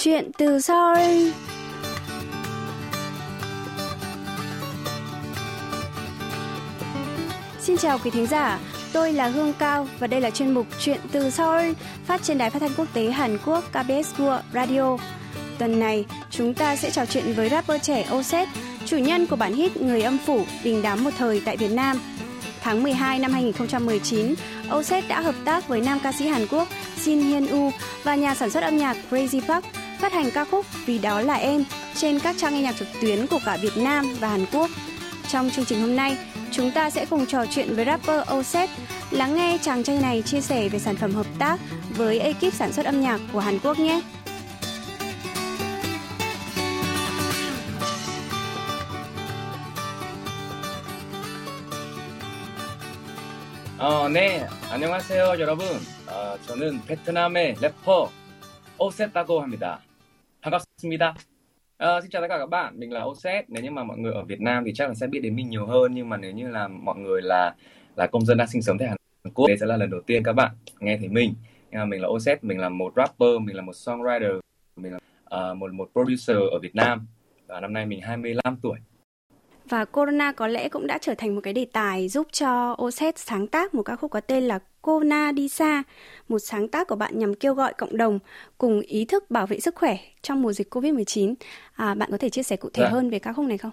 Chuyện từ Seoul Xin chào quý thính giả, tôi là Hương Cao và đây là chuyên mục Chuyện từ Seoul phát trên đài phát thanh quốc tế Hàn Quốc KBS World Radio. Tuần này, chúng ta sẽ trò chuyện với rapper trẻ Oset, chủ nhân của bản hit Người âm phủ đình đám một thời tại Việt Nam. Tháng 12 năm 2019, Oset đã hợp tác với nam ca sĩ Hàn Quốc Shin Hyun Woo và nhà sản xuất âm nhạc Crazy Park phát hành ca khúc Vì đó là em trên các trang nghe nhạc trực tuyến của cả Việt Nam và Hàn Quốc. Trong chương trình hôm nay, chúng ta sẽ cùng trò chuyện với rapper Oset, lắng nghe chàng trai này chia sẻ về sản phẩm hợp tác với ekip sản xuất âm nhạc của Hàn Quốc nhé. 어, 네, 안녕하세요, 여러분. 어, 저는 베트남의 래퍼 Oset다고 합니다. Smita. Uh, ờ, xin chào tất cả các bạn, mình là Oset. Nếu như mà mọi người ở Việt Nam thì chắc là sẽ biết đến mình nhiều hơn nhưng mà nếu như là mọi người là là công dân đang sinh sống tại Hàn Quốc, đây sẽ là lần đầu tiên các bạn nghe thấy mình. Uh, mình là Oset, mình là một rapper, mình là một songwriter, mình là uh, một một producer ở Việt Nam và năm nay mình 25 tuổi. Và corona có lẽ cũng đã trở thành một cái đề tài giúp cho Oset sáng tác một ca khúc có tên là Corona đi xa, một sáng tác của bạn nhằm kêu gọi cộng đồng cùng ý thức bảo vệ sức khỏe trong mùa dịch Covid-19. À, bạn có thể chia sẻ cụ thể dạ. hơn về ca khúc này không?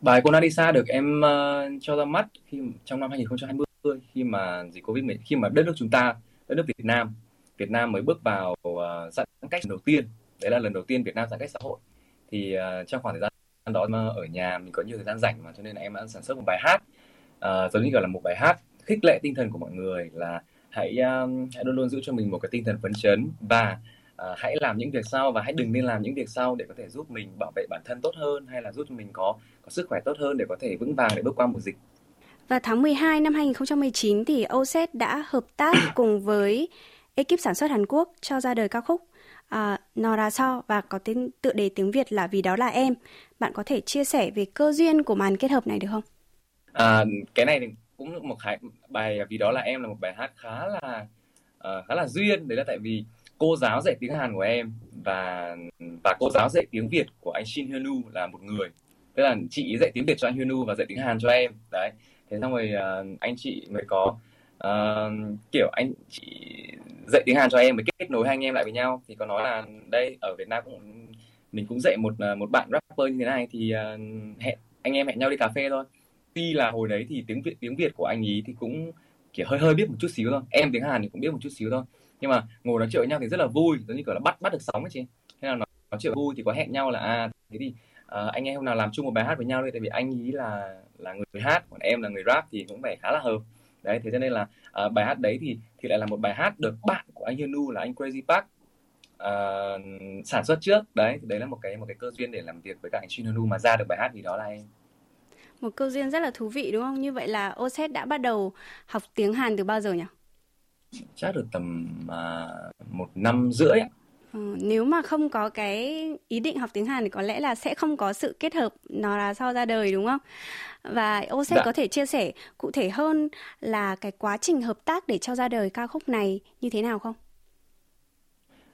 Bài Corona đi xa được em uh, cho ra mắt khi trong năm 2020 khi mà dịch Covid khi mà đất nước chúng ta, đất nước Việt Nam, Việt Nam mới bước vào uh, giãn cách đầu tiên. Đấy là lần đầu tiên Việt Nam giãn cách xã hội. Thì uh, trong khoảng thời gian đó mà ở nhà mình có nhiều thời gian rảnh mà cho nên là em đã sản xuất một bài hát uh, giống như gọi là một bài hát khích lệ tinh thần của mọi người là hãy um, hãy luôn luôn giữ cho mình một cái tinh thần phấn chấn và uh, hãy làm những việc sau và hãy đừng nên làm những việc sau để có thể giúp mình bảo vệ bản thân tốt hơn hay là giúp cho mình có có sức khỏe tốt hơn để có thể vững vàng để bước qua mùa dịch. Và tháng 12 năm 2019 thì Oset đã hợp tác cùng với ekip sản xuất Hàn Quốc cho ra đời ca khúc uh, Nó ra so và có tên tựa đề tiếng Việt là Vì đó là em. Bạn có thể chia sẻ về cơ duyên của màn kết hợp này được không? À, cái này cũng một bài, bài Vì đó là em là một bài hát khá là uh, khá là duyên. Đấy là tại vì cô giáo dạy tiếng Hàn của em và và cô giáo dạy tiếng Việt của anh Shin Hyunu là một người. Tức là chị dạy tiếng Việt cho anh Hyunu và dạy tiếng Hàn cho em. Đấy. Thế xong rồi uh, anh chị mới có uh, kiểu anh chị dạy tiếng Hàn cho em mới kết nối hai anh em lại với nhau thì có nói là đây ở Việt Nam cũng mình cũng dạy một một bạn rapper như thế này thì uh, hẹn anh em hẹn nhau đi cà phê thôi tuy là hồi đấy thì tiếng việt tiếng việt của anh ý thì cũng kiểu hơi hơi biết một chút xíu thôi. Em tiếng hàn thì cũng biết một chút xíu thôi. Nhưng mà ngồi nói chuyện với nhau thì rất là vui giống như kiểu là bắt bắt được sóng ấy chị. Thế là nói, nói chuyện vui thì có hẹn nhau là à thế thì uh, anh em hôm nào làm chung một bài hát với nhau đi. Tại vì anh ý là là người hát còn em là người rap thì cũng phải khá là hợp. Đấy thế cho nên là uh, bài hát đấy thì thì lại là một bài hát được bạn của anh Hyunu là anh Crazy Park uh, sản xuất trước. Đấy thì đấy là một cái một cái cơ duyên để làm việc với cả anh Shin Hyunu mà ra được bài hát thì đó là em một câu duyên rất là thú vị đúng không? Như vậy là Oset đã bắt đầu học tiếng Hàn từ bao giờ nhỉ? Chắc được tầm uh, một năm rưỡi ạ. Ừ, nếu mà không có cái ý định học tiếng Hàn thì có lẽ là sẽ không có sự kết hợp nó là sau ra đời đúng không? Và Oset dạ. có thể chia sẻ cụ thể hơn là cái quá trình hợp tác để cho ra đời ca khúc này như thế nào không?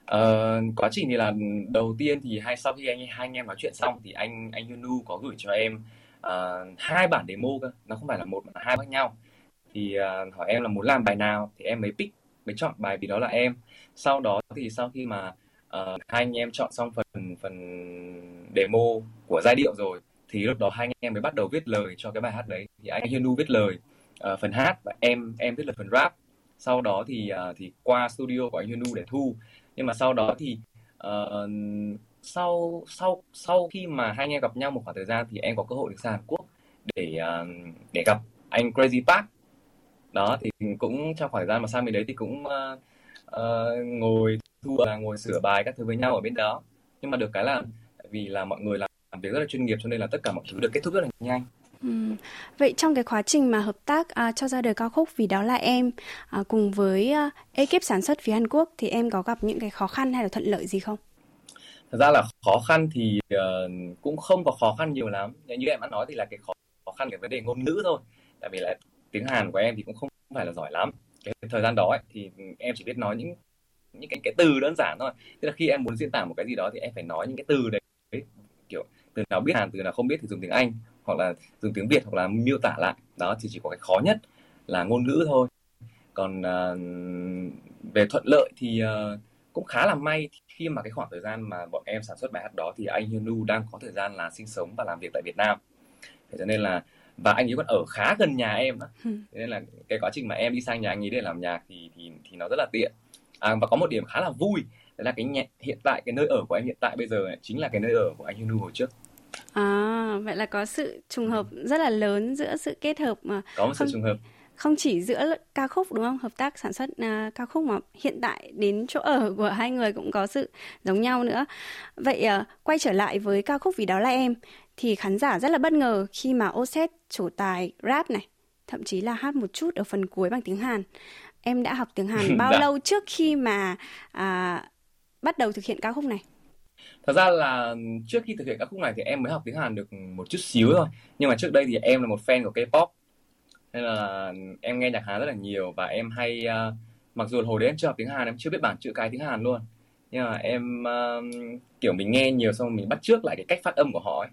Uh, quá trình thì là đầu tiên thì hai sau khi anh hai anh em nói chuyện xong thì anh anh Yunu có gửi cho em uh, hai bản demo cơ. Nó không phải là một mà hai khác nhau. Thì uh, hỏi em là muốn làm bài nào thì em mới pick mới chọn bài vì đó là em. Sau đó thì sau khi mà uh, hai anh em chọn xong phần phần demo của giai điệu rồi thì lúc đó hai anh em mới bắt đầu viết lời cho cái bài hát đấy. Thì anh Hienu viết lời uh, phần hát và em em viết lời phần rap. Sau đó thì uh, thì qua studio của anh Hienu để thu. Nhưng mà sau đó thì uh, sau sau sau khi mà hai anh em gặp nhau một khoảng thời gian thì em có cơ hội được sang Hàn Quốc để uh, để gặp anh Crazy Park đó thì cũng trong khoảng thời gian mà sang bên đấy thì cũng uh, uh, ngồi thu là ngồi sửa bài các thứ với nhau ở bên đó nhưng mà được cái là vì là mọi người làm việc rất là chuyên nghiệp cho nên là tất cả mọi thứ được kết thúc rất là nhanh Ừ. Vậy trong cái quá trình mà hợp tác à, cho ra đời ca khúc vì đó là em à, cùng với à, ekip sản xuất phía Hàn Quốc thì em có gặp những cái khó khăn hay là thuận lợi gì không? Thật ra là khó khăn thì uh, cũng không có khó khăn nhiều lắm. Như em đã nói thì là cái khó, khó khăn cái vấn đề ngôn ngữ thôi. Tại vì là tiếng Hàn của em thì cũng không phải là giỏi lắm. Cái thời gian đó ấy, thì em chỉ biết nói những những cái cái từ đơn giản thôi. Tức là khi em muốn diễn tả một cái gì đó thì em phải nói những cái từ đấy kiểu từ nào biết hàn từ nào không biết thì dùng tiếng anh hoặc là dùng tiếng việt hoặc là miêu tả lại. Đó thì chỉ có cái khó nhất là ngôn ngữ thôi. Còn uh, về thuận lợi thì uh, cũng khá là may khi mà cái khoảng thời gian mà bọn em sản xuất bài hát đó thì anh Hyunu đang có thời gian là sinh sống và làm việc tại Việt Nam. Thế cho nên là và anh ấy còn ở khá gần nhà em đó thế nên là cái quá trình mà em đi sang nhà anh ấy để làm nhạc thì thì thì nó rất là tiện. À, và có một điểm khá là vui đấy là cái nhạc, hiện tại cái nơi ở của em hiện tại bây giờ chính là cái nơi ở của anh Hyunu hồi trước. À, vậy là có sự trùng hợp rất là lớn giữa sự kết hợp mà có một sự trùng hợp không chỉ giữa ca khúc đúng không? Hợp tác sản xuất uh, ca khúc mà hiện tại đến chỗ ở của hai người cũng có sự giống nhau nữa. Vậy uh, quay trở lại với ca khúc vì đó là em thì khán giả rất là bất ngờ khi mà Oset chủ tài rap này thậm chí là hát một chút ở phần cuối bằng tiếng Hàn. Em đã học tiếng Hàn bao lâu trước khi mà uh, bắt đầu thực hiện ca khúc này? Thật ra là trước khi thực hiện ca khúc này thì em mới học tiếng Hàn được một chút xíu thôi. Nhưng mà trước đây thì em là một fan của K-pop nên là em nghe nhạc Hàn rất là nhiều và em hay uh, mặc dù hồi đấy em chưa học tiếng Hàn em chưa biết bảng chữ cái tiếng Hàn luôn. Nhưng mà em uh, kiểu mình nghe nhiều xong mình bắt trước lại cái cách phát âm của họ ấy.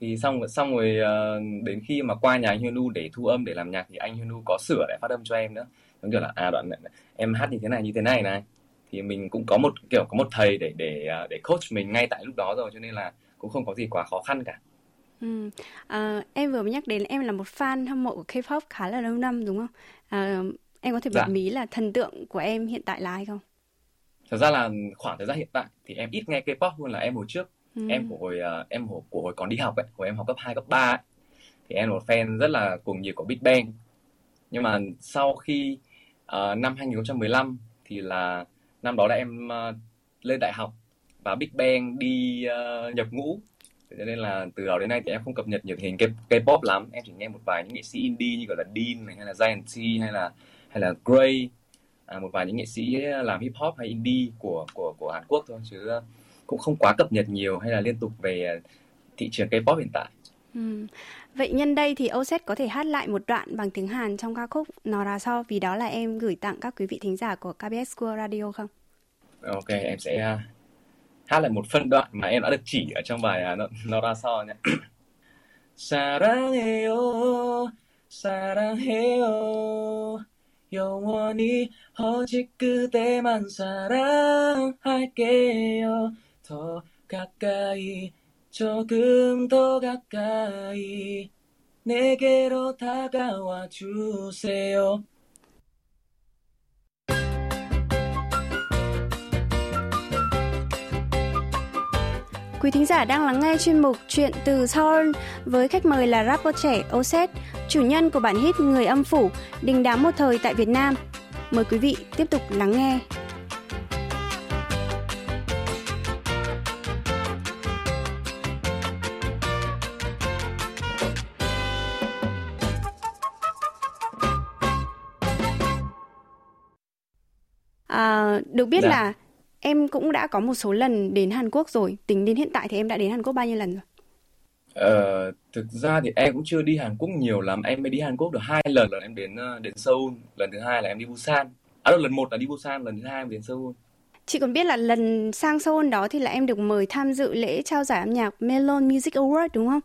Thì xong xong rồi uh, đến khi mà qua nhà anh Hyunu để thu âm để làm nhạc thì anh Hyunu có sửa lại phát âm cho em nữa. Giống kiểu là à đoạn này, em hát như thế này như thế này này. Thì mình cũng có một kiểu có một thầy để để để coach mình ngay tại lúc đó rồi cho nên là cũng không có gì quá khó khăn cả. Ừ. À, em vừa mới nhắc đến em là một fan hâm mộ của K-pop khá là lâu năm đúng không? À, em có thể bật dạ. mí là thần tượng của em hiện tại là ai không? Thật ra là khoảng thời gian hiện tại thì em ít nghe K-pop hơn là em hồi trước. Ừ. Em của hồi uh, em của, của hồi còn đi học ấy, hồi em học cấp 2 cấp 3 ấy, thì em là một fan rất là cùng nhiệt của Big Bang. Nhưng mà sau khi uh, năm 2015 thì là năm đó là em uh, lên đại học và Big Bang đi uh, nhập ngũ cho nên là từ đó đến nay thì em không cập nhật nhiều hình K-pop lắm em chỉ nghe một vài những nghệ sĩ indie như gọi là Dean này hay là Giant T hay là hay là Gray à, một vài những nghệ sĩ làm hip hop hay indie của của của Hàn Quốc thôi chứ cũng không quá cập nhật nhiều hay là liên tục về thị trường K-pop hiện tại. Ừ. Vậy nhân đây thì Oset có thể hát lại một đoạn bằng tiếng Hàn trong ca khúc Nó là so vì đó là em gửi tặng các quý vị thính giả của KBS World Radio không? Ok, em sẽ hát lại một phân đoạn mà em đã được chỉ ở trong bài nó, nó ra so nhé 사랑해요 사랑해요 영원히 오직 그대만 사랑할게요 더 가까이 조금 더 가까이 내게로 다가와 주세요 Quý thính giả đang lắng nghe chuyên mục Chuyện từ Seoul với khách mời là rapper trẻ Oset, chủ nhân của bản hit Người âm phủ, đình đám một thời tại Việt Nam. Mời quý vị tiếp tục lắng nghe. À, được biết dạ. là Em cũng đã có một số lần đến Hàn Quốc rồi. Tính đến hiện tại thì em đã đến Hàn Quốc bao nhiêu lần rồi? Ờ, thực ra thì em cũng chưa đi Hàn Quốc nhiều lắm. Em mới đi Hàn Quốc được hai lần. Lần em đến ờ, đến Seoul, lần thứ hai là em đi Busan. À lần một là đi Busan, lần thứ hai em đến Seoul. Chị còn biết là lần sang Seoul đó thì là em được mời tham dự lễ trao giải âm nhạc Melon Music Award đúng không?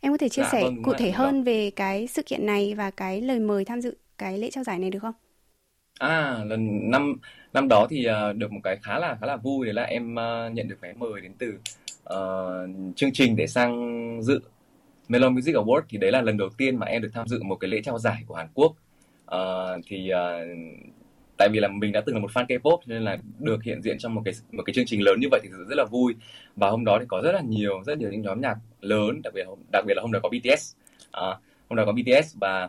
Em có thể chia dạ, sẻ vâng, cụ thể hơn về cái sự kiện này và cái lời mời tham dự cái lễ trao giải này được không? À, lần năm năm đó thì uh, được một cái khá là khá là vui đấy là em uh, nhận được vé mời đến từ uh, chương trình để sang dự Melon Music Award thì đấy là lần đầu tiên mà em được tham dự một cái lễ trao giải của Hàn Quốc. Uh, thì uh, tại vì là mình đã từng là một fan K-pop nên là được hiện diện trong một cái một cái chương trình lớn như vậy thì rất là vui. Và hôm đó thì có rất là nhiều rất nhiều những nhóm nhạc lớn, đặc biệt đặc biệt là hôm đó có BTS. Uh, hôm đó có BTS và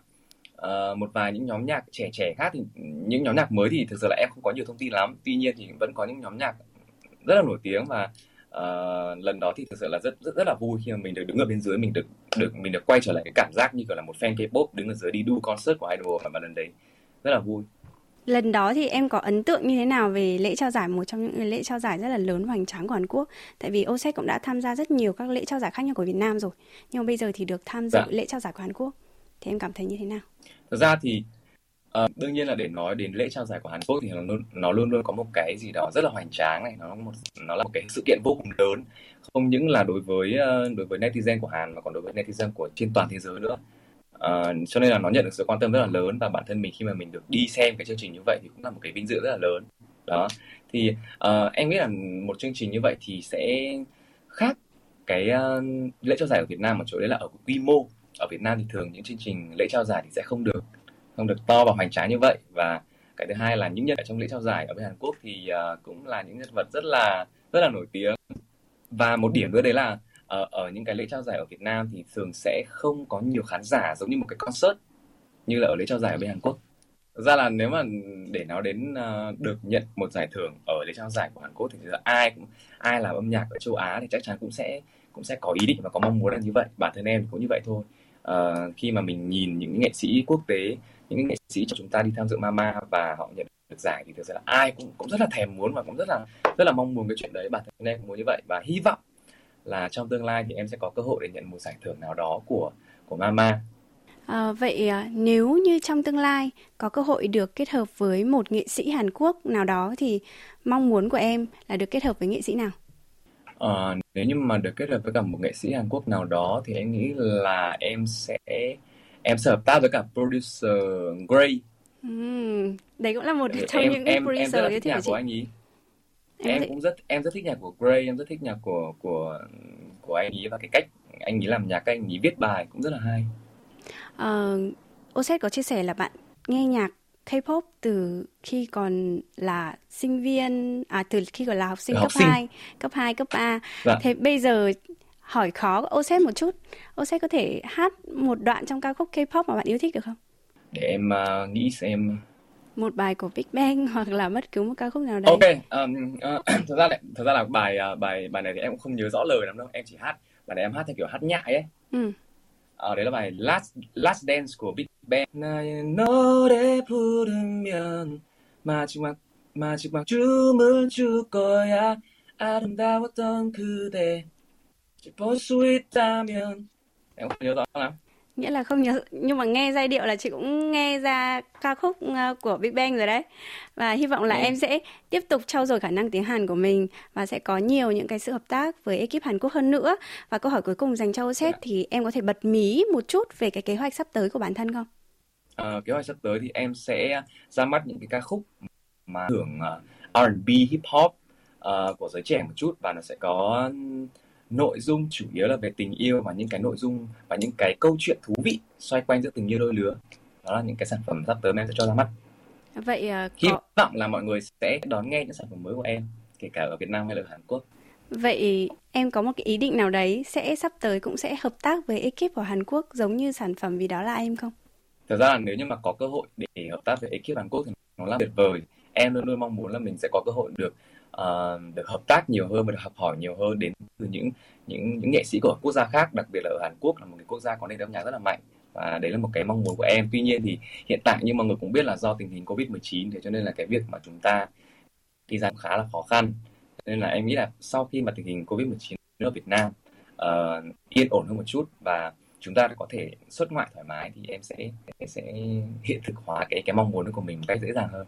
uh, một vài những nhóm nhạc trẻ trẻ khác thì những nhóm nhạc mới thì thực sự là em không có nhiều thông tin lắm. Tuy nhiên thì vẫn có những nhóm nhạc rất là nổi tiếng và uh, lần đó thì thực sự là rất rất rất là vui khi mà mình được đứng ở bên dưới mình được được mình được quay trở lại cái cảm giác như kiểu là một fan K-pop đứng ở dưới đi đu concert của idol và lần đấy. Rất là vui. Lần đó thì em có ấn tượng như thế nào về lễ trao giải một trong những lễ trao giải rất là lớn và hoành tráng của Hàn Quốc? Tại vì OSEC cũng đã tham gia rất nhiều các lễ trao giải khác nhau của Việt Nam rồi nhưng mà bây giờ thì được tham dự dạ. lễ trao giải của Hàn Quốc thì em cảm thấy như thế nào? Thực ra thì À, đương nhiên là để nói đến lễ trao giải của Hàn Quốc thì nó luôn nó luôn luôn có một cái gì đó rất là hoành tráng này nó một nó là một cái sự kiện vô cùng lớn. Không những là đối với ờ, đối với netizen của Hàn mà còn đối với netizen của trên toàn thế giới nữa. Uh, cho nên là nó nhận được sự quan tâm rất là lớn và bản thân mình khi mà mình được đi xem cái chương trình như vậy thì cũng là một cái vinh dự rất là lớn. Đó. Thì uh, em nghĩ là một chương trình như vậy thì sẽ khác cái uh, lễ trao giải ở Việt Nam ở chỗ đấy là ở quy mô ở Việt Nam thì thường những chương trình lễ trao giải thì sẽ không được không được to và hoành tráng như vậy. Và cái thứ hai là những nhân vật trong lễ trao giải ở bên Hàn Quốc thì uh, cũng là những nhân vật rất là rất là nổi tiếng. Và một điểm nữa đấy là ở, ở những cái lễ trao giải ở Việt Nam thì thường sẽ không có nhiều khán giả giống như một cái concert như là ở lễ trao giải ở bên Hàn Quốc. Thực ra là nếu mà để nói đến uh, được nhận một giải thưởng ở lễ trao giải của Hàn Quốc thì là ai cũng ai làm âm nhạc ở châu Á thì chắc chắn cũng sẽ cũng sẽ có ý định và có mong muốn là như vậy. Bản thân em cũng như vậy thôi uh, khi mà mình nhìn những nghệ sĩ quốc tế những nghệ sĩ cho chúng ta đi tham dự Mama và họ nhận được giải thì thực ra là ai cũng cũng rất là thèm muốn và cũng rất là rất là mong muốn cái chuyện đấy bản thân em cũng muốn như vậy và hy vọng là trong tương lai thì em sẽ có cơ hội để nhận một giải thưởng nào đó của của Mama À, vậy ờ, nếu như trong tương lai có cơ hội được kết hợp với một nghệ sĩ Hàn Quốc nào đó thì mong muốn của em là được kết hợp với nghệ sĩ nào? À, nếu như mà được kết hợp với cả một nghệ sĩ Hàn Quốc nào đó thì em nghĩ là em sẽ em sẽ hợp tác với cả producer Gray. Uhm, đấy cũng là một trong em, những em, producer em rất là thích nhạc của anh ấy. Em Em thích- cũng rất em rất thích nhạc của Gray, em rất thích nhạc của của của anh ấy và cái cách anh ấy làm nhạc, anh ấy viết bài cũng rất là hay. Ờ, Oset có chia sẻ là bạn nghe nhạc K-pop từ khi còn là sinh viên, à từ khi còn là học sinh Từ cấp sinh. 2, cấp 2, cấp 3. Dạ. Thế bây giờ hỏi khó Oset một chút. Oset có thể hát một đoạn trong ca khúc K-pop mà bạn yêu thích được không? Để em à, nghĩ xem Một bài của Big Bang hoặc là bất cứ một ca khúc nào đấy. Ok, um, uh, thật ra lại thật ra là bài à, bài bài này thì em cũng không nhớ rõ lời lắm đâu, em chỉ hát bài này em hát theo kiểu hát nhại ấy. Ừ. Là bài Last Last Dance của Big Bang. 나의 노래 부르면 마지막 마지막 춤을 출 거야. 아름다웠던 그대 있다면. Em không nhớ rõ lắm. Nghĩa là không nhớ nhưng mà nghe giai điệu là chị cũng nghe ra ca khúc ờ, của Big Bang rồi đấy. Và hy vọng là Ừ. em sẽ tiếp tục trau dồi khả năng tiếng Hàn của mình và sẽ có nhiều những cái sự hợp tác với ekip Hàn Quốc hơn nữa. Và câu hỏi cuối cùng dành cho Oset Dạ. thì em có thể bật mí một chút về cái kế hoạch sắp tới của bản thân không? Ờ, kế hoạch sắp tới thì em sẽ ra mắt những cái ca khúc mà hưởng ờ, R&B hip hop ờ, của giới trẻ một chút và nó sẽ có nội dung chủ yếu là về tình yêu và những cái nội dung và những cái câu chuyện thú vị xoay quanh giữa tình yêu đôi lứa. Đó là những cái sản phẩm sắp tới em sẽ cho ra mắt. Vậy ờ, hy có vọng là mọi người sẽ đón nghe những sản phẩm mới của em kể cả ở Việt Nam hay là ở Hàn Quốc. Vậy em có một cái ý định nào đấy sẽ sắp tới cũng sẽ hợp tác với ekip của Hàn Quốc giống như sản phẩm vì đó là em không? thật ra là nếu như mà có cơ hội để hợp tác với ekip Hàn Quốc thì nó là tuyệt vời. Em luôn luôn mong muốn là mình sẽ có cơ hội được Ờ, được hợp tác nhiều hơn và được học hỏi nhiều hơn đến từ những những những nghệ sĩ của quốc gia khác đặc biệt là ở Hàn Quốc là một cái quốc gia có nền âm nhạc rất là mạnh và đấy là một cái mong muốn của em. Tuy nhiên thì hiện tại như mọi người cũng biết là do tình hình Covid-19 thế cho nên là cái việc mà chúng ta đi ra khá là khó khăn. Nên là em nghĩ là sau khi mà tình hình Covid-19 ở Việt Nam uh, yên ổn hơn một chút và chúng ta có thể xuất ngoại thoải mái thì em sẽ sẽ, sẽ hiện thực hóa cái cái mong muốn của mình một cách dễ dàng hơn.